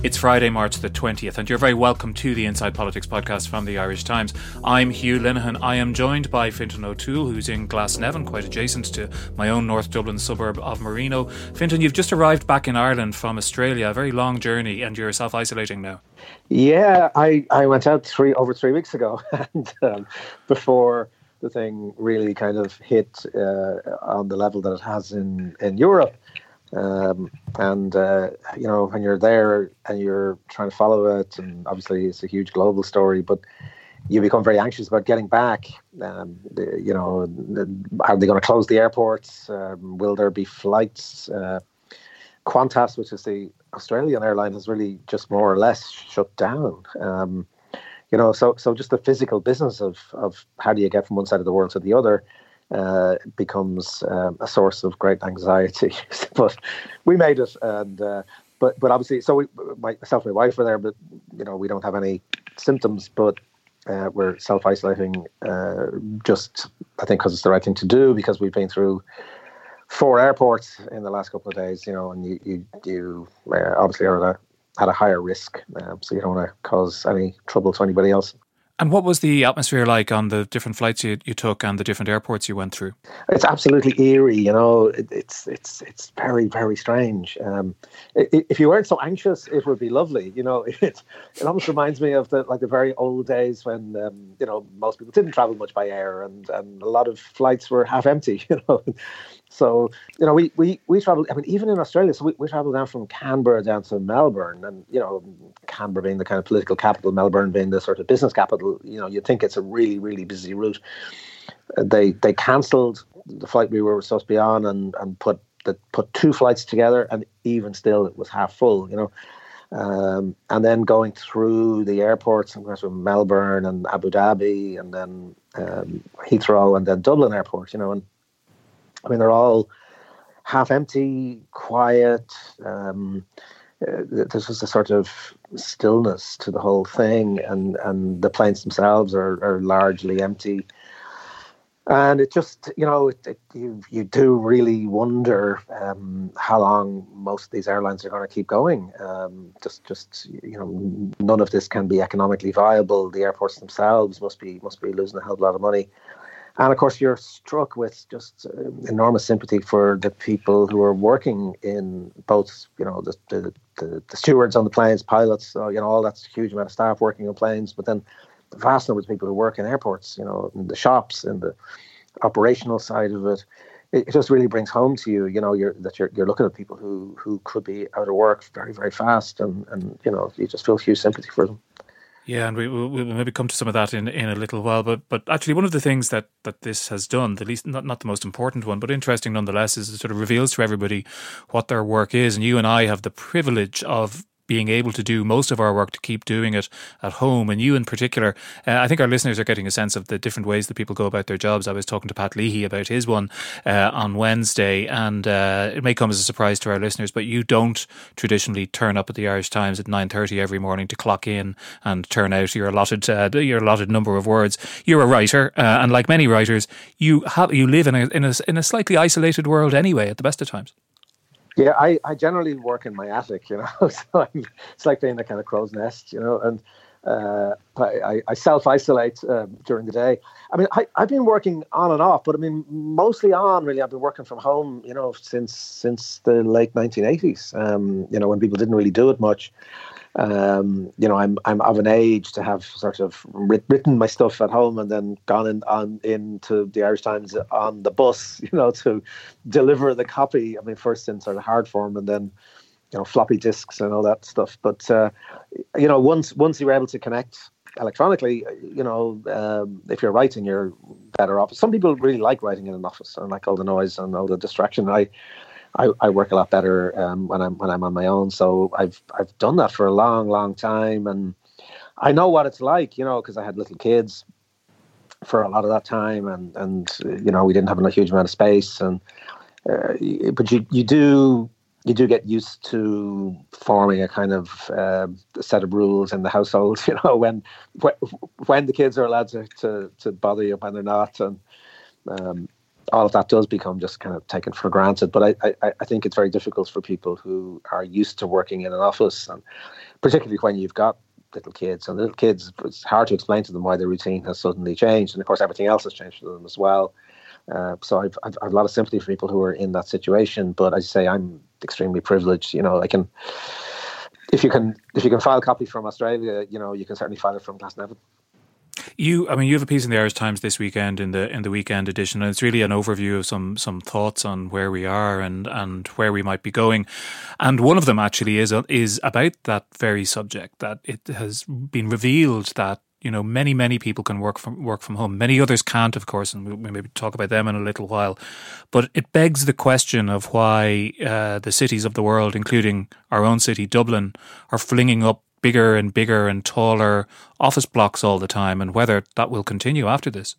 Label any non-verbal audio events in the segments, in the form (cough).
It's Friday, March the 20th, and you're very welcome to the Inside Politics podcast from the Irish Times. I'm Hugh Linehan. I am joined by Fintan O'Toole, who's in Glasnevin, quite adjacent to my own North Dublin suburb of Marino. Fintan, you've just arrived back in Ireland from Australia, a very long journey, and you're self isolating now. Yeah, I, I went out three over three weeks ago, (laughs) and um, before the thing really kind of hit uh, on the level that it has in, in Europe. Um, and uh, you know when you're there and you're trying to follow it, and obviously it's a huge global story, but you become very anxious about getting back. Um, you know, are they going to close the airports? Um, will there be flights? Uh, Qantas, which is the Australian airline, has really just more or less shut down. Um, you know, so so just the physical business of of how do you get from one side of the world to the other uh, becomes um, a source of great anxiety. (laughs) but we made it, and uh, but but obviously, so we, myself and my wife were there, but you know we don't have any symptoms, but uh, we're self isolating. Uh, just I think because it's the right thing to do because we've been through four airports in the last couple of days, you know, and you you, you uh, obviously are at a, at a higher risk, um, so you don't want to cause any trouble to anybody else. And what was the atmosphere like on the different flights you, you took and the different airports you went through? It's absolutely eerie. You know, it, it's it's it's very very strange. Um, it, if you weren't so anxious, it would be lovely. You know, (laughs) it it almost reminds me of the like the very old days when um, you know most people didn't travel much by air and and a lot of flights were half empty. (laughs) You know, so you know, we we we travel. I mean, even in Australia, so we, we traveled down from Canberra down to Melbourne, and you know, Canberra being the kind of political capital, Melbourne being the sort of business capital. You know, you'd think it's a really really busy route. Uh, they they cancelled the flight we were supposed to be on, and and put the, put two flights together, and even still, it was half full. You know. Um, and then going through the airports, and going through Melbourne and Abu Dhabi, and then um, Heathrow, and then Dublin Airport, you know, and I mean, they're all half empty, quiet. Um, uh, there's just a sort of stillness to the whole thing, and, and the planes themselves are, are largely empty. And it just, you know, it, it, you you do really wonder um, how long most of these airlines are going to keep going. Um, just, just you know, none of this can be economically viable. The airports themselves must be must be losing a hell of a lot of money. And of course, you're struck with just uh, enormous sympathy for the people who are working in both, you know, the, the, the, the stewards on the planes, pilots, uh, you know, all that's a huge amount of staff working on planes, but then the vast number of people who work in airports, you know, in the shops, in the operational side of it. It, it just really brings home to you, you know, you're, that you're, you're looking at people who, who could be out of work very, very fast, and, and you know, you just feel huge sympathy for them. Yeah, and we will we'll maybe come to some of that in, in a little while. But but actually, one of the things that, that this has done, the least not not the most important one, but interesting nonetheless, is it sort of reveals to everybody what their work is. And you and I have the privilege of being able to do most of our work to keep doing it at home. And you, in particular, uh, I think our listeners are getting a sense of the different ways that people go about their jobs. I was talking to Pat Leahy about his one uh, on Wednesday, and uh, it may come as a surprise to our listeners, but you don't traditionally turn up at the Irish Times at nine thirty every morning to clock in and turn out your allotted uh, your allotted number of words. You're a writer, uh, and like many writers, you have you live in a in a in a slightly isolated world anyway. At the best of times. Yeah, I, I generally work in my attic, you know, (laughs) so I'm, it's like being a kind of crow's nest, you know, and uh, I, I self isolate um, during the day. I mean, I, I've been working on and off, but I mean, mostly on. Really, I've been working from home, you know, since since the late 1980s. Um, you know, when people didn't really do it much, um, you know, I'm I'm of an age to have sort of written my stuff at home and then gone in on into the Irish Times on the bus, (laughs) you know, to deliver the copy. I mean, first in sort of hard form and then, you know, floppy disks and all that stuff. But uh, you know, once once you're able to connect electronically, you know, um, if you're writing, you're better off. Some people really like writing in an office and like all the noise and all the distraction. I I, I work a lot better um, when I'm when I'm on my own. So I've I've done that for a long, long time, and I know what it's like, you know, because I had little kids for a lot of that time, and and you know we didn't have a huge amount of space, and uh, but you you do you do get used to forming a kind of uh, set of rules in the household. (laughs) You know when when the kids are allowed to to, to bother you when they're not, and um, all of that does become just kind of taken for granted. But I, I, I think it's very difficult for people who are used to working in an office, and particularly when you've got little kids. And little kids, it's hard to explain to them why their routine has suddenly changed. And of course, everything else has changed for them as well. Uh, so I've, I've, I've, a lot of sympathy for people who are in that situation. But as you say, I'm extremely privileged. You know, I can, if you can, if you can file a copy from Australia, you know, you can certainly file it from Glasnevin. You, I mean, you have a piece in the Irish Times this weekend in the in the weekend edition, and it's really an overview of some some thoughts on where we are and and where we might be going. And one of them actually is is about that very subject that it has been revealed that you know many many people can work from work from home many others can't of course and we'll maybe talk about them in a little while but it begs the question of why uh, the cities of the world including our own city dublin are flinging up bigger and bigger and taller office blocks all the time, and whether that will continue after this.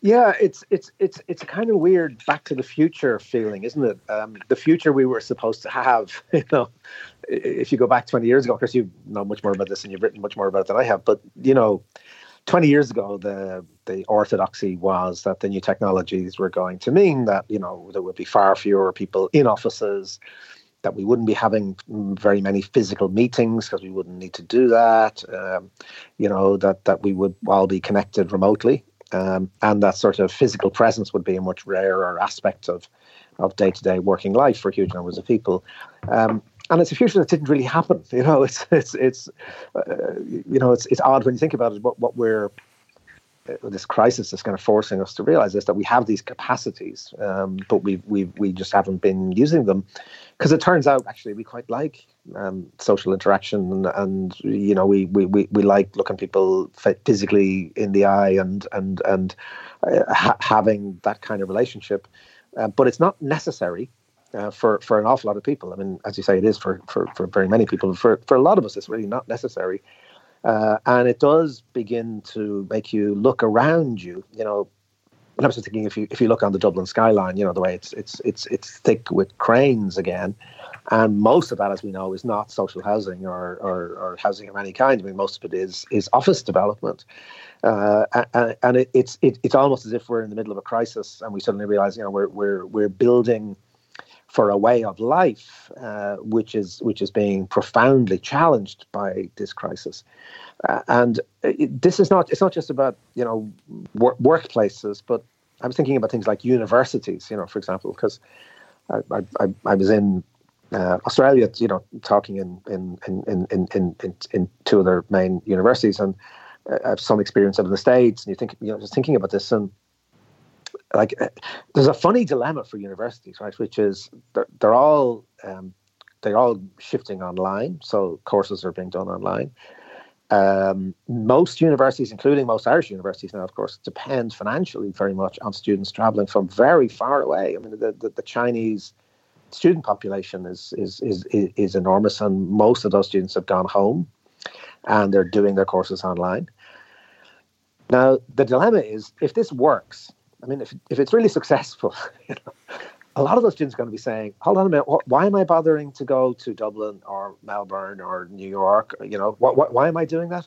Yeah, it's it's it's it's a kind of weird back to the future feeling, isn't it? Um, the future we were supposed to have. (laughs) You know, if you go back twenty years ago, of course you know much more about this and you've written much more about it than I have. But you know, twenty years ago, the the orthodoxy was that the new technologies were going to mean that you know there would be far fewer people in offices that we wouldn't be having very many physical meetings because we wouldn't need to do that. Um, you know that that we would all be connected remotely, um, and that sort of physical presence would be a much rarer aspect of of day to day working life for huge numbers of people. Um, and it's a future that didn't really happen. (laughs) You know, it's it's it's uh, you know it's it's odd when you think about it. What what we're this crisis is kind of forcing us to realize is that we have these capacities, um, but we we we just haven't been using them because it turns out actually we quite like um, social interaction and, and you know we, we, we, we like looking people physically in the eye and and and uh, ha- having that kind of relationship, uh, but it's not necessary. Uh, for for an awful lot of people, I mean, as you say, it is for for, for very many people. For for a lot of us, it's really not necessary. Uh, and it does begin to make you look around you. You know, I was thinking if you if you look on the Dublin skyline, you know the way it's it's it's it's thick with cranes again, and most of that, as we know, is not social housing or or, or housing of any kind. I mean, most of it is is office development, uh, and, and it, it's it, it's almost as if we're in the middle of a crisis, and we suddenly realize, you know, we're we're we're building for a way of life, uh, which is which is being profoundly challenged by this crisis. Uh, and it, this is not it's not just about you know wor- workplaces, but I was thinking about things like universities. You know, for example, because I, I, I was in uh, Australia, you know, talking in in, in, in, in, in, in two of their main universities, and uh, I have some experience in the states. And you think, you know, just thinking about this, and like uh, there's a funny dilemma for universities, right? Which is they're, they're all um, they're all shifting online, so courses are being done online. Um, most universities, including most Irish universities now, of course, depend financially very much on students traveling from very far away. I mean, the, the, the Chinese student population is, is, is, is enormous, and most of those students have gone home and they're doing their courses online. Now, the dilemma is if this works, I mean, if, if it's really successful, (laughs) a lot of those students are going to be saying, "Hold on a minute, why am I bothering to go to Dublin or Melbourne or New York? You know, why am I doing that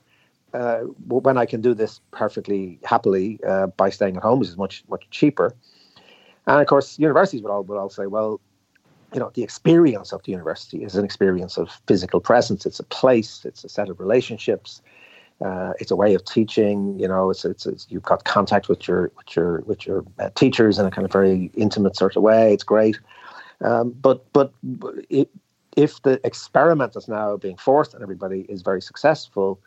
uh, when I can do this perfectly happily uh, by staying at home, which is much much cheaper?" And of course, universities would all would all say, "Well, you know, the experience of the university is an experience of physical presence. It's a place. It's a set of relationships." Uh, it's a way of teaching. You know, it's, it's, it's you've got contact with your with your with your uh, teachers in a kind of very intimate sort of way. It's great, um, but but it, if the experiment that's now being forced on everybody is very successful,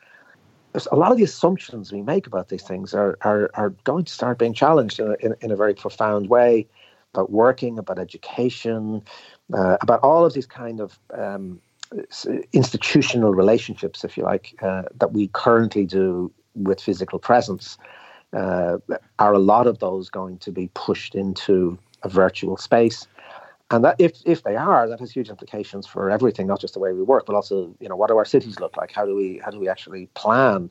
there's a lot of the assumptions we make about these things are are, are going to start being challenged in a, in, in a very profound way about working, about education, uh, about all of these kind of um, institutional relationships, if you like, uh, that we currently do with physical presence, uh, are a lot of those going to be pushed into a virtual space? and that if if they are, that has huge implications for everything, not just the way we work, but also you know what do our cities look like? How do we how do we actually plan?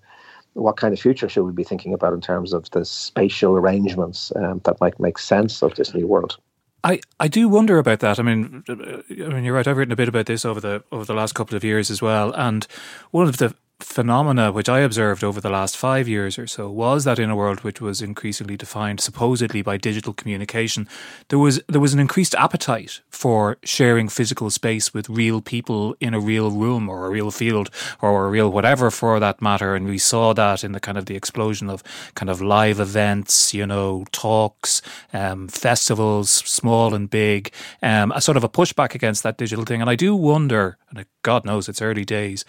What kind of future should we be thinking about in terms of the spatial arrangements um, that might make sense of this new world? I, I do wonder about that. I mean, I mean, you're right. I've written a bit about this over the over the last couple of years as well. And one of the phenomena which I observed over the last five years or so was that in a world which was increasingly defined supposedly by digital communication, there was there was an increased appetite for sharing physical space with real people in a real room or a real field or a real whatever for that matter. And we saw that in the kind of the explosion of kind of live events, you know, talks, um, festivals, small and big, um, a sort of a pushback against that digital thing. And I do wonder, and God knows it's early days,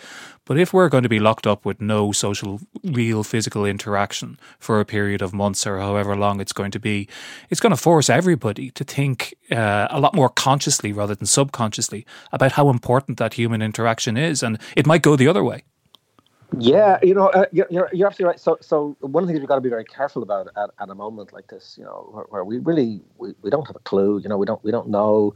but if we're going to be locked up with no social, real physical interaction for a period of months or however long it's going to be, it's going to force everybody to think uh, a lot more consciously rather than subconsciously about how important that human interaction is. And it might go the other way. Yeah, you know, uh, you're, you're absolutely right. So, so one of the things we've got to be very careful about at, at a moment like this, you know, where, where we really we, we don't have a clue. You know, we don't we don't know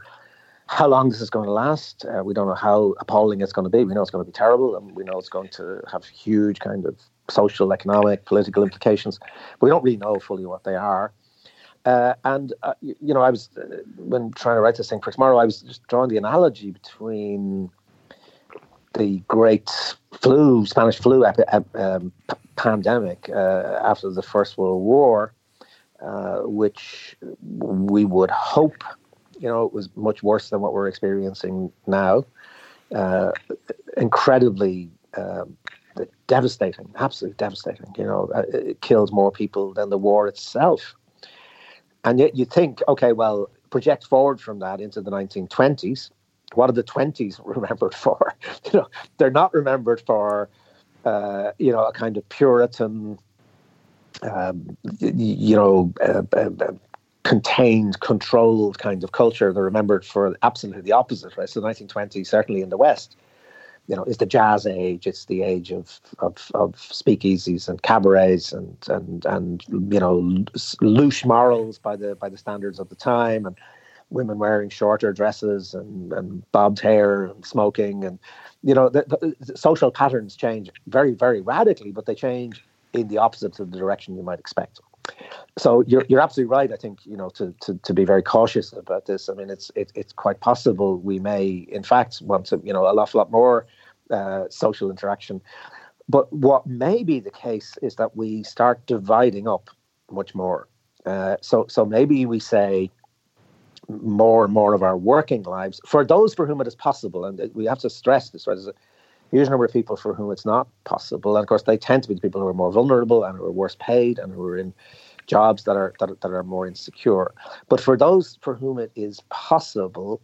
how long this is going to last. Uh, we don't know how appalling it's going to be. We know it's going to be terrible, and we know it's going to have huge kind of social, economic, political implications. But we don't really know fully what they are. Uh, and uh, you, know, I was uh, when trying to write this thing for tomorrow, I was just drawing the analogy between the great flu, Spanish flu epi- um, p- pandemic uh, after the First World War, uh, which we would hope you know, it was much worse than what we're experiencing now. Uh, incredibly um, devastating, absolutely devastating. You know, uh, it killed more people than the war itself. And yet you think, okay, well, project forward from that into the 1920s. What are the 20s (laughs) remembered for? (laughs) you know, they're not remembered for, uh, you know, a kind of Puritan, um, you know, uh, uh, uh contained, controlled kind of culture. They're remembered for absolutely the opposite, right? So the 1920s, certainly in the West, you know, is the jazz age. It's the age of of, of speakeasies and cabarets and and and you know loose morals by the by the standards of the time and women wearing shorter dresses and, and bobbed hair and smoking and you know the, the social patterns change very very radically, but they change in the opposite of the direction you might expect so you're you're absolutely right. I think you know to to, to be very cautious about this. I mean, it's it, it's quite possible we may, in fact, want to you know a lot lot more uh, social interaction. But what may be the case is that we start dividing up much more. Uh, so so maybe we say more and more of our working lives for those for whom it is possible, and we have to stress this. Right, huge number of people for whom it's not possible, and of course they tend to be the people who are more vulnerable and who are worse paid and who are in jobs that are that, that are more insecure. But for those for whom it is possible,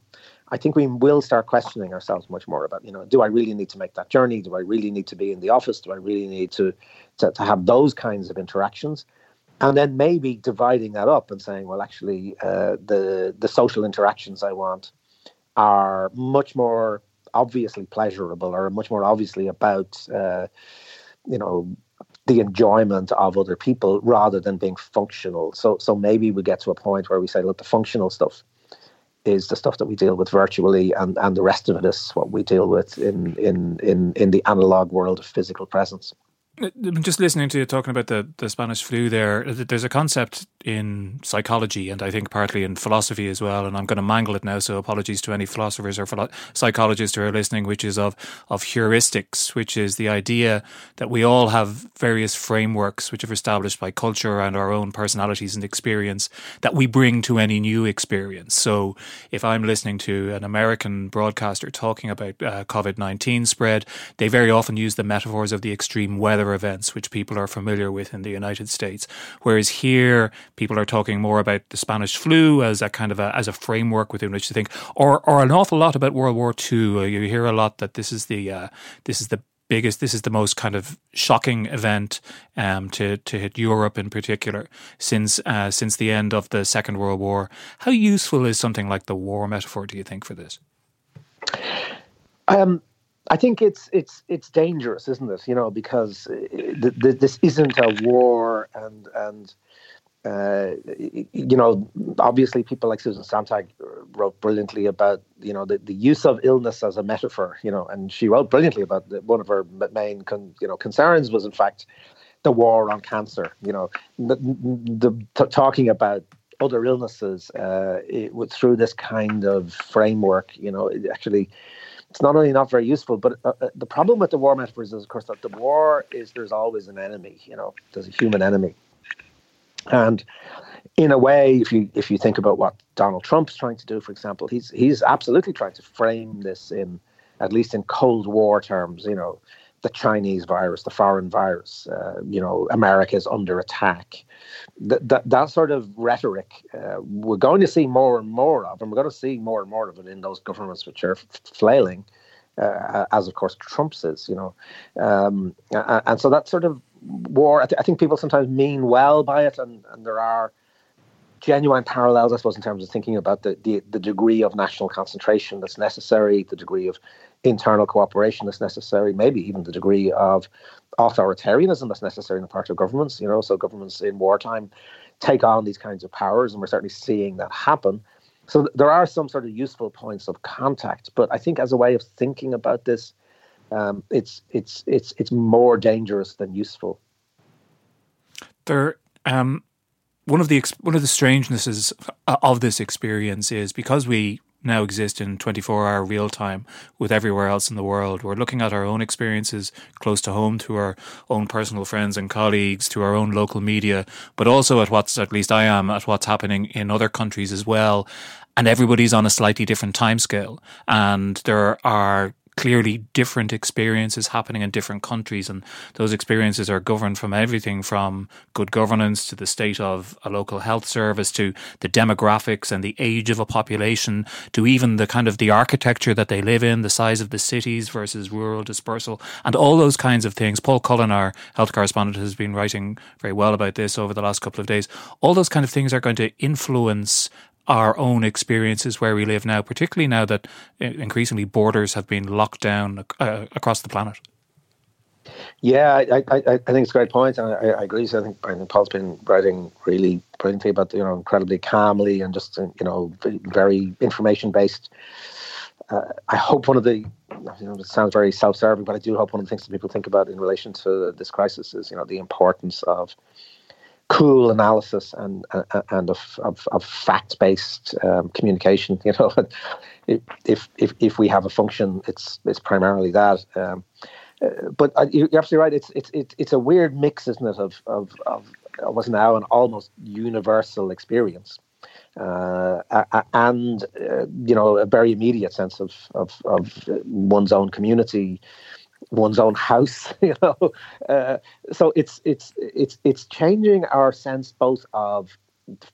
I think we will start questioning ourselves much more about, you know, do I really need to make that journey? Do I really need to be in the office? Do I really need to to, to have those kinds of interactions? And then maybe dividing that up and saying, well, actually, uh, the the social interactions I want are much more obviously pleasurable or much more obviously about, uh, you know, the enjoyment of other people rather than being functional. So so maybe we get to a point where we say, look, the functional stuff is the stuff that we deal with virtually and, and the rest of it is what we deal with in in in, in the analog world of physical presence. Just listening to you talking about the, the Spanish flu there, there's a concept in psychology and I think partly in philosophy as well. And I'm going to mangle it now, so apologies to any philosophers or philo- psychologists who are listening, which is of, of heuristics, which is the idea that we all have various frameworks which are established by culture and our own personalities and experience that we bring to any new experience. So if I'm listening to an American broadcaster talking about uh, COVID 19 spread, they very often use the metaphors of the extreme weather events, which people are familiar with in the United States. Whereas here, people are talking more about the Spanish flu as a kind of a, as a framework within which to think, or or an awful lot about World War II. Uh, you hear a lot that this is the uh, this is the biggest, this is the most kind of shocking event um, to to hit Europe in particular since uh, since the end of the Second World War. How useful is something like the war metaphor? Do you think for this? Um, I think it's it's it's dangerous, isn't it? You know, because uh, th- th- this isn't a war, and and uh, you know, obviously people like Susan Sontag wrote brilliantly about, you know, the, the use of illness as a metaphor, you know, and she wrote brilliantly about the, one of her main, con, you know, concerns was in fact the war on cancer, you know, the, the t- talking about other illnesses uh, it, through this kind of framework, you know, actually, it's not only not very useful, but uh, uh, the problem with the war metaphors is, of course, that the war is there's always an enemy. You know, there's a human enemy, and in a way, if you if you think about what Donald Trump's trying to do, for example, he's he's absolutely trying to frame this in at least in Cold War terms. You know, the Chinese virus, the foreign virus. Uh, you know, America is under attack. That that, sort of rhetoric uh, we're going to see more and more of, and we're going to see more and more of it in those governments which are flailing. Uh, as of course Trump's is, you know, um, and so that sort of war. I, th- I, think people sometimes mean well by it, and, and there are genuine parallels, I suppose, in terms of thinking about the, the, the degree of national concentration that's necessary, the degree of internal cooperation that's necessary, maybe even the degree of authoritarianism that's necessary in the part of governments. You know, so governments in wartime take on these kinds of powers, and we're certainly seeing that happen. So there are some sort of useful points of contact, but I think as a way of thinking about this, um, it's it's it's it's more dangerous than useful. There, um, one of the one of the strangenesses uh, of this experience is because we now exist in 24 hour real time with everywhere else in the world. We're looking at our own experiences close to home, to our own personal friends and colleagues, to our own local media, but also at what's, at least I am, at what's happening in other countries as well. And everybody's on a slightly different timescale. And there are clearly different experiences happening in different countries, and those experiences are governed from everything from good governance to the state of a local health service to the demographics and the age of a population to even the kind of the architecture that they live in, the size of the cities versus rural dispersal, and all those kinds of things. Paul Cullen, our health correspondent, has been writing very well about this over the last couple of days. All those kind of things are going to influence our own experiences where we live now, particularly now that uh, increasingly borders have been locked down uh, across the planet. Yeah, I, I, I think it's a great point, and I, I agree. So I think Brandon Paul's been writing really brilliantly about you know incredibly calmly and just you know very information based. Uh, I hope one of the you know it sounds very self serving, but I do hope one of the things that people think about in relation to this crisis is you know the importance of cool analysis and and of of, of fact based um, communication. (laughs) You know, if if if we have a function, it's it's primarily that. Um, uh, but uh, you're absolutely right. It's it's it's a weird mix, isn't it, of of of what's now an almost universal experience. Uh, and uh, you know a very immediate sense of of, of one's own community one's own house (laughs) you know? Uh, so it's it's it's it's changing our sense both of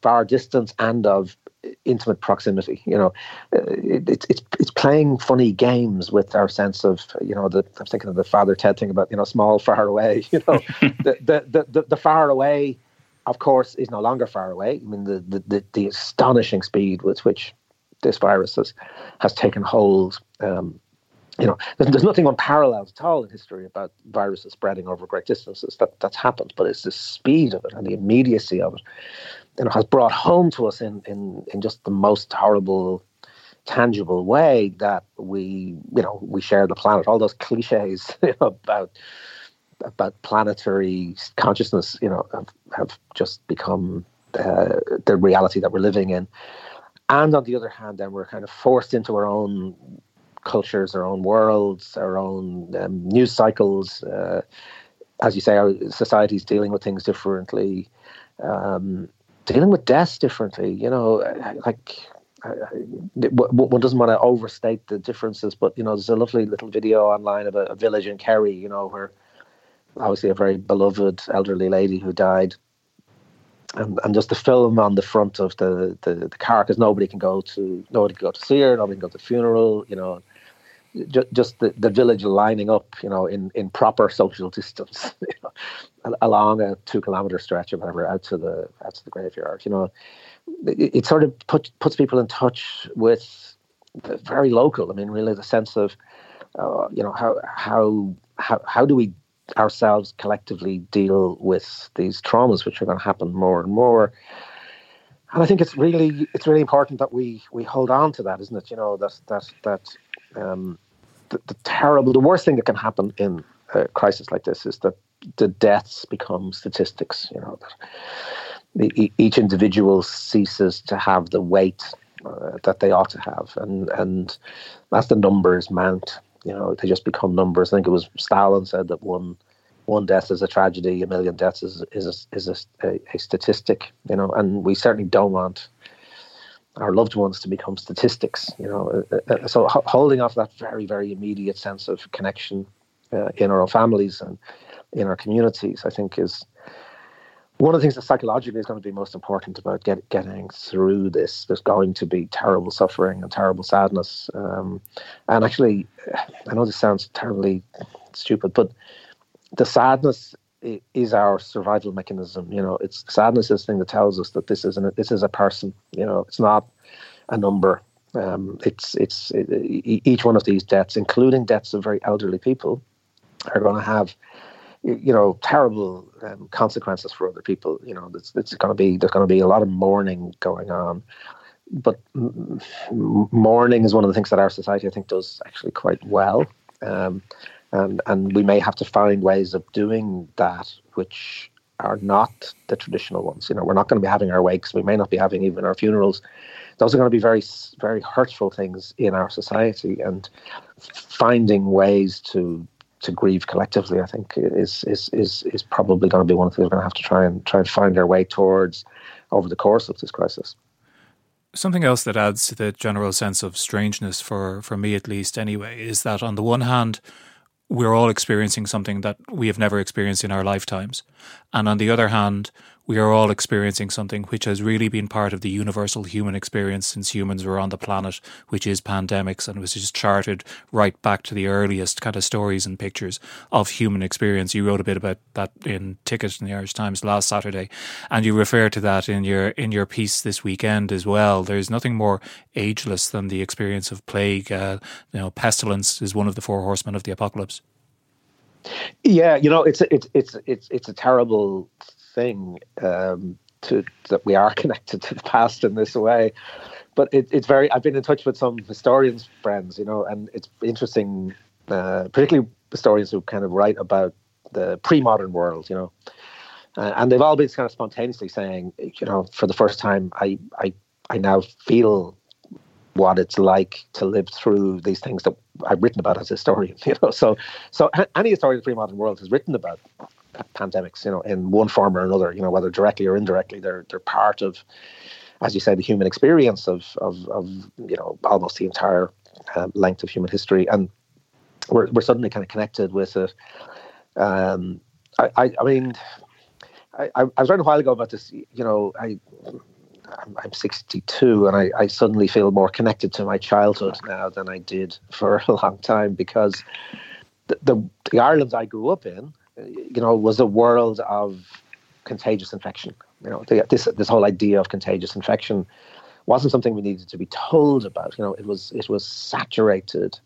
far distance and of intimate proximity you know? Uh, it, it's it's it's playing funny games with our sense of you know the i'm thinking of the father ted thing about you know small (laughs) far away you know? (laughs) The, the, the the far away of course is no longer far away. I mean the the the, the astonishing speed with which this virus has has taken hold um, you know, there's, there's nothing unparalleled at all in history about viruses spreading over great distances. That that's happened, but it's the speed of it and the immediacy of it, you know, has brought home to us in in in just the most horrible, tangible way that we, you know, we share the planet. All those cliches (laughs) you know, about about planetary consciousness, you know, have, have just become uh, the reality that we're living in. And on the other hand, then we're kind of forced into our own cultures, our own worlds, our own um, news cycles. Uh, as you say, our society's dealing with things differently, um, dealing with death differently. You know, like one doesn't want to overstate the differences, but you know, there's a lovely little video online of a, a village in Kerry. You know, where obviously a very beloved elderly lady who died and, and just the film on the front of the, the, the car because nobody can go to nobody can go to see her, nobody can go to the funeral, you know. Just, just the, the village lining up, you know, in, in proper social distance, (laughs) you know, along a two kilometer stretch or whatever out to the out to the graveyard. You know, it, it sort of put, puts people in touch with very local. I mean, really, the sense of, uh, you know, how how how how do we ourselves collectively deal with these traumas, which are going to happen more and more. And I think it's really it's really important that we we hold on to that, isn't it? You know that that that um, the, the terrible, the worst thing that can happen in a crisis like this is that the deaths become statistics. You know that each individual ceases to have the weight uh, that they ought to have, and and as the numbers mount, you know, they just become numbers. I think it was Stalin said that one one death is a tragedy, a million deaths is is a, is a, a, statistic. You know, and we certainly don't want our loved ones to become statistics. You know, uh, uh, so holding off that very very immediate sense of connection uh, in our own families and in our communities, I think is one of the things that psychologically is going to be most important about get, getting through this. There's going to be terrible suffering and terrible sadness. Um, and actually, I know this sounds terribly stupid, but the sadness is our survival mechanism. You know, it's sadness is the thing that tells us that this is an, this is a person. You know, it's not a number. Um, it's it's it, each one of these deaths, including deaths of very elderly people, are going to have you know terrible um, consequences for other people. You know, it's, it's going to be there's going to be a lot of mourning going on. But mourning is one of the things that our society, I think, does actually quite well. Um, and and we may have to find ways of doing that which are not the traditional ones. You know, we're not going to be having our wakes. We may not be having even our funerals. Those are going to be very, very hurtful things in our society, and finding ways to to grieve collectively, I think, is is is is probably going to be one of the things we're going to have to try and try and find our way towards over the course of this crisis. Something else that adds to the general sense of strangeness for for me, at least, anyway, is that on the one hand, we're all experiencing something that we have never experienced in our lifetimes, and on the other hand, we are all experiencing something which has really been part of the universal human experience since humans were on the planet, which is pandemics, and was just charted right back to the earliest kind of stories and pictures of human experience. You wrote a bit about that in Ticket in the Irish Times last Saturday, and you refer to that in your in your piece this weekend as well. There's nothing more ageless than the experience of plague. Uh, you know, pestilence is one of the four horsemen of the apocalypse. Yeah, you know, it's it's it's it's it's a terrible thing um, to that we are (laughs) connected to the past in this way. But it, it's very. I've been in touch with some historians friends, you know, and it's interesting, uh, particularly historians who kind of write about the pre-modern world, you know, uh, and they've all been kind of spontaneously saying, you know, for the first time, I I I now feel what it's like to live through these things that I've written about as a historian. (laughs) You know, so so any historian of the pre-modern world has written about pandemics, you know, in one form or another, you know, whether directly or indirectly, they're they're part of, as you say, the human experience of of, of you know almost the entire uh, length of human history, and we're we're suddenly kind of connected with it. Um, I, I, I mean, I, I was writing a while ago about this. You know, I I'm, I'm 62 and I, I suddenly feel more connected to my childhood now than I did for a long time because the, the, the Ireland I grew up in you know, was a world of contagious infection. You know, this this whole idea of contagious infection wasn't something we needed to be told about. You know, it was it was saturated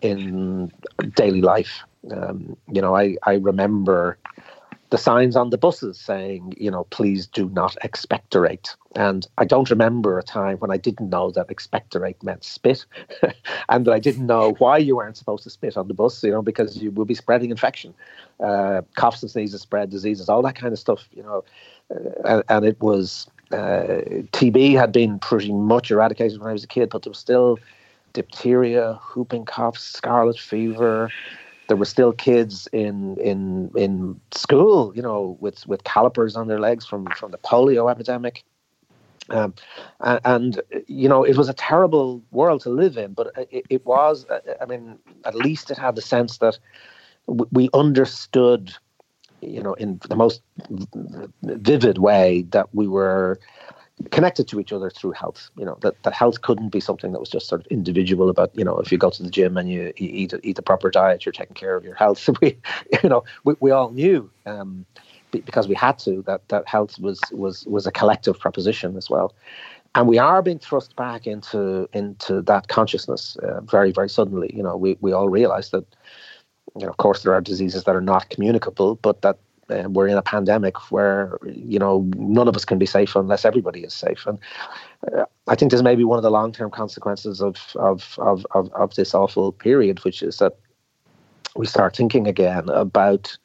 in daily life. Um, you know, I I remember the signs on the buses saying, you know, please do not expectorate. And I don't remember a time when I didn't know that expectorate meant spit (laughs) and that I didn't know why you weren't supposed to spit on the bus, you know, because you will be spreading infection. Uh, coughs and sneezes spread diseases, all that kind of stuff, you know. Uh, and, it was, uh, TB had been pretty much eradicated when I was a kid, but there was still diphtheria, whooping cough, scarlet fever, there were still kids in in in school, you know, with with calipers on their legs from from the polio epidemic. Um, and, and, you know it was a terrible world to live in, but it, it, was. I mean, at least it had the sense that we understood, you know, in the most vivid way that we were connected to each other through health. You know that, that health couldn't be something that was just sort of individual. About you know if you go to the gym and you, you eat eat the proper diet, you're taking care of your health. (laughs) we, you know, we, we all knew um, because we had to that that health was was was a collective proposition as well. And we are being thrust back into into that consciousness uh, very very suddenly. You know, we we all realize that you know, of course, there are diseases that are not communicable, but that uh, we're in a pandemic where you know none of us can be safe unless everybody is safe, and uh, I think this may be one of the long-term consequences of of, of of of this awful period, which is that we start thinking again about.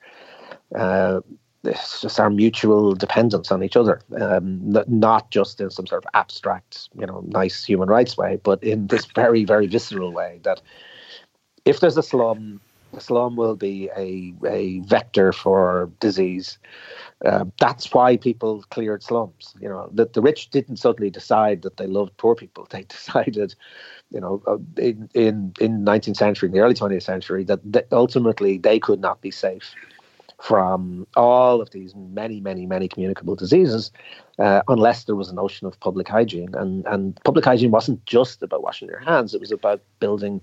Uh, just our mutual dependence on each other, um, not just in some sort of abstract, you know, nice human rights way, but in this very, very visceral way that if there's a slum, slum will be a, a vector for disease. Uh, that's why people cleared slums. You know, that the rich didn't suddenly decide that they loved poor people. (laughs) They decided, you know, uh, in in in 19th century, in the early 20th century, that, that ultimately they could not be safe from all of these many, many, many communicable diseases, uh, unless there was a notion of public hygiene. And and public hygiene wasn't just about washing your hands; it was about building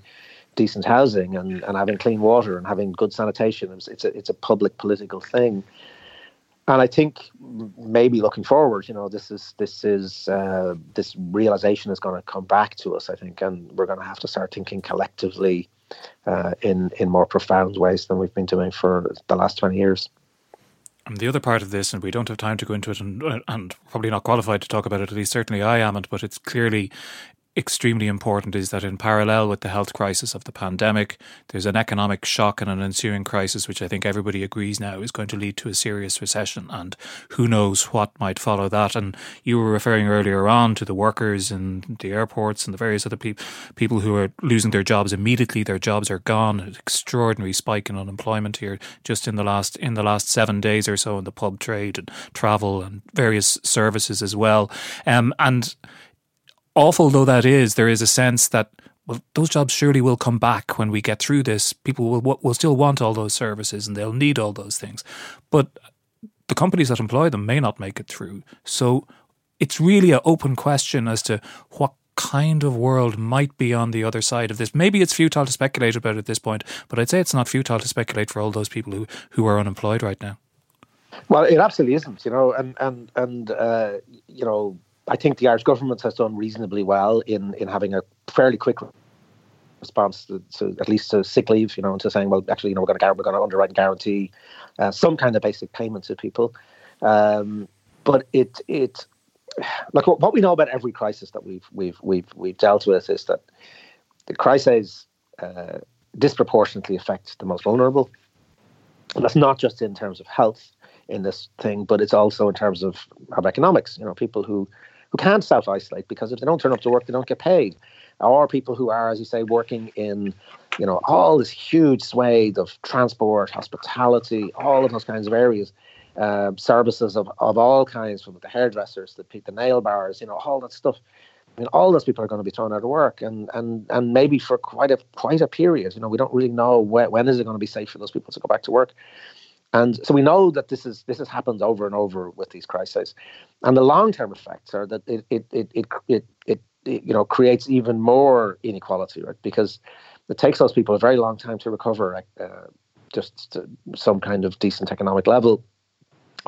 decent housing and, and having clean water and having good sanitation. It's, a it's a public political thing. And I think maybe looking forward, you know, this is this is uh, this realization is going to come back to us. I think, and we're going to have to start thinking collectively uh, in in more profound ways than we've been doing for the last twenty years. And the other part of this, and we don't have time to go into it, and, and probably not qualified to talk about it. At least, certainly, I amn't. But it's clearly extremely important is that in parallel with the health crisis of the pandemic, there's an economic shock and an ensuing crisis, which I think everybody agrees now is going to lead to a serious recession. And who knows what might follow that. And you were referring earlier on to the workers in the airports and the various other pe- people who are losing their jobs immediately. Their jobs are gone. An extraordinary spike in unemployment here just in the last in the last seven days or so in the pub trade and travel and various services as well. Um, and awful though that is, there is a sense that well, those jobs surely will come back when we get through this. People will will still want all those services and they'll need all those things, but the companies that employ them may not make it through. So it's really an open question as to what kind of world might be on the other side of this. Maybe it's futile to speculate about at this point, but I'd say it's not futile to speculate for all those people who, who are unemployed right now. Well, it absolutely isn't, you know, and and and uh, you know, I think the Irish government has done reasonably well in in having a fairly quick response to, to at least to sick leave, you know, and to saying, well, actually, you know, we're going to we're going to underwrite and guarantee uh, some kind of basic payment to people. Um, but it it like what, we know about every crisis that we've we've we've we've dealt with is that the crises uh, disproportionately affect the most vulnerable. And that's not just in terms of health in this thing, but it's also in terms of, of economics. You know, people who who can't self isolate because if they don't turn up to work, they don't get paid. Or people who are, as you say, working in, you know, all this huge swathe of transport, hospitality, all of those kinds of areas, uh, services of, of all kinds, from the hairdressers, the, the nail bars, you know, all that stuff. I mean, all those people are going to be thrown out of work, and and and maybe for quite a quite a period. You know, we don't really know when, when is it going to be safe for those people to go back to work. And so we know that this is this has happened over and over with these crises, and the long term effects are that it it it it it, it, it you know creates even more inequality, right? Because it takes those people a very long time to recover uh, just to some kind of decent economic level,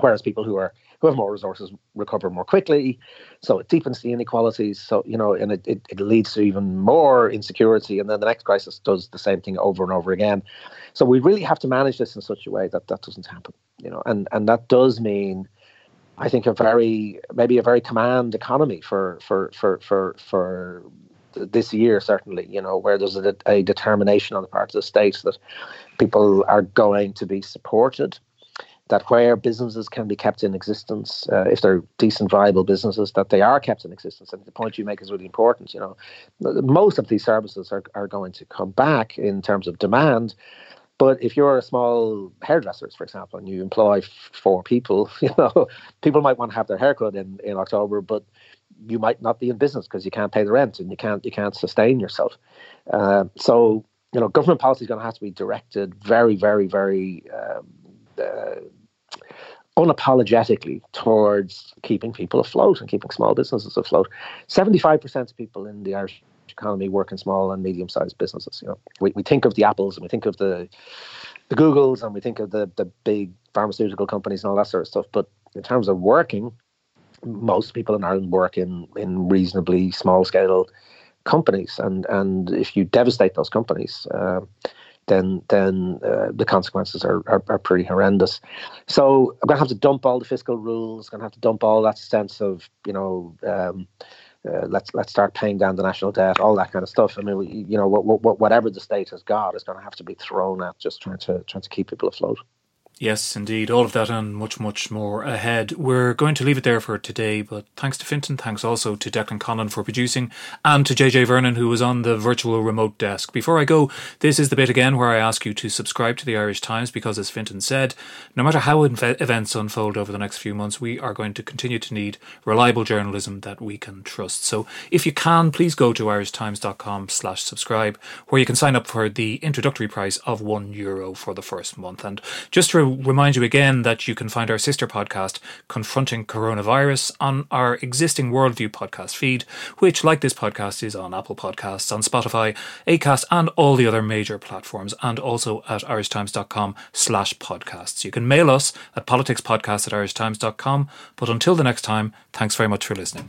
whereas people who are who have more resources recover more quickly. So it deepens the inequalities. So, you know, and it, it, it leads to even more insecurity. And then the next crisis does the same thing over and over again. So we really have to manage this in such a way that that doesn't happen, you know, and, and that does mean, I think, a very, maybe a very command economy for, for, for, for, for this year, certainly, you know, where there's a, a determination on the part of the state that people are going to be supported that where businesses can be kept in existence, uh, if they're decent, viable businesses, that they are kept in existence. And the point you make is really important. You know, most of these services are, are going to come back in terms of demand. But if you're a small hairdresser, for example, and you employ four people, (laughs) you know, people might want to have their haircut in, in October, but you might not be in business because you can't pay the rent and you can't you can't sustain yourself. Uh, so you know, government policy is going to have to be directed very, very, very um, uh, unapologetically towards keeping people afloat and keeping small businesses afloat. 75% of people in the Irish economy work in small and medium sized businesses. You know, we, we think of the Apples and we think of the the Googles and we think of the the big pharmaceutical companies and all that sort of stuff. But in terms of working, most people in Ireland work in, in reasonably small scale companies. And and if you devastate those companies, uh, then then uh, the consequences are, are, are pretty horrendous. So I'm going to have to dump all the fiscal rules. I'm going to have to dump all that sense of you know. Um, uh, let's let's start paying down the national debt, all that kind of stuff. I mean, we, you know, what, what, whatever the state has got is going to have to be thrown at just trying to trying to keep people afloat. Yes, indeed. All of that and much, much more ahead. We're going to leave it there for today, but thanks to Fintan, thanks also to Declan Conlon for producing, and to JJ Vernon, who was on the virtual remote desk. Before I go, this is the bit again where I ask you to subscribe to the Irish Times because, as Fintan said, no matter how events unfold over the next few months, we are going to continue to need reliable journalism that we can trust. So if you can, please go to irishtimes.com slash subscribe, where you can sign up for the introductory price of one euro for the first month. And just remind you again that you can find our sister podcast, Confronting Coronavirus, on our existing Worldview podcast feed, which, like this podcast, is on Apple Podcasts, on Spotify, Acast, and all the other major platforms, and also at irishtimes.com slash podcasts. You can mail us at politicspodcast at irishtimes.com. But until the next time, thanks very much for listening.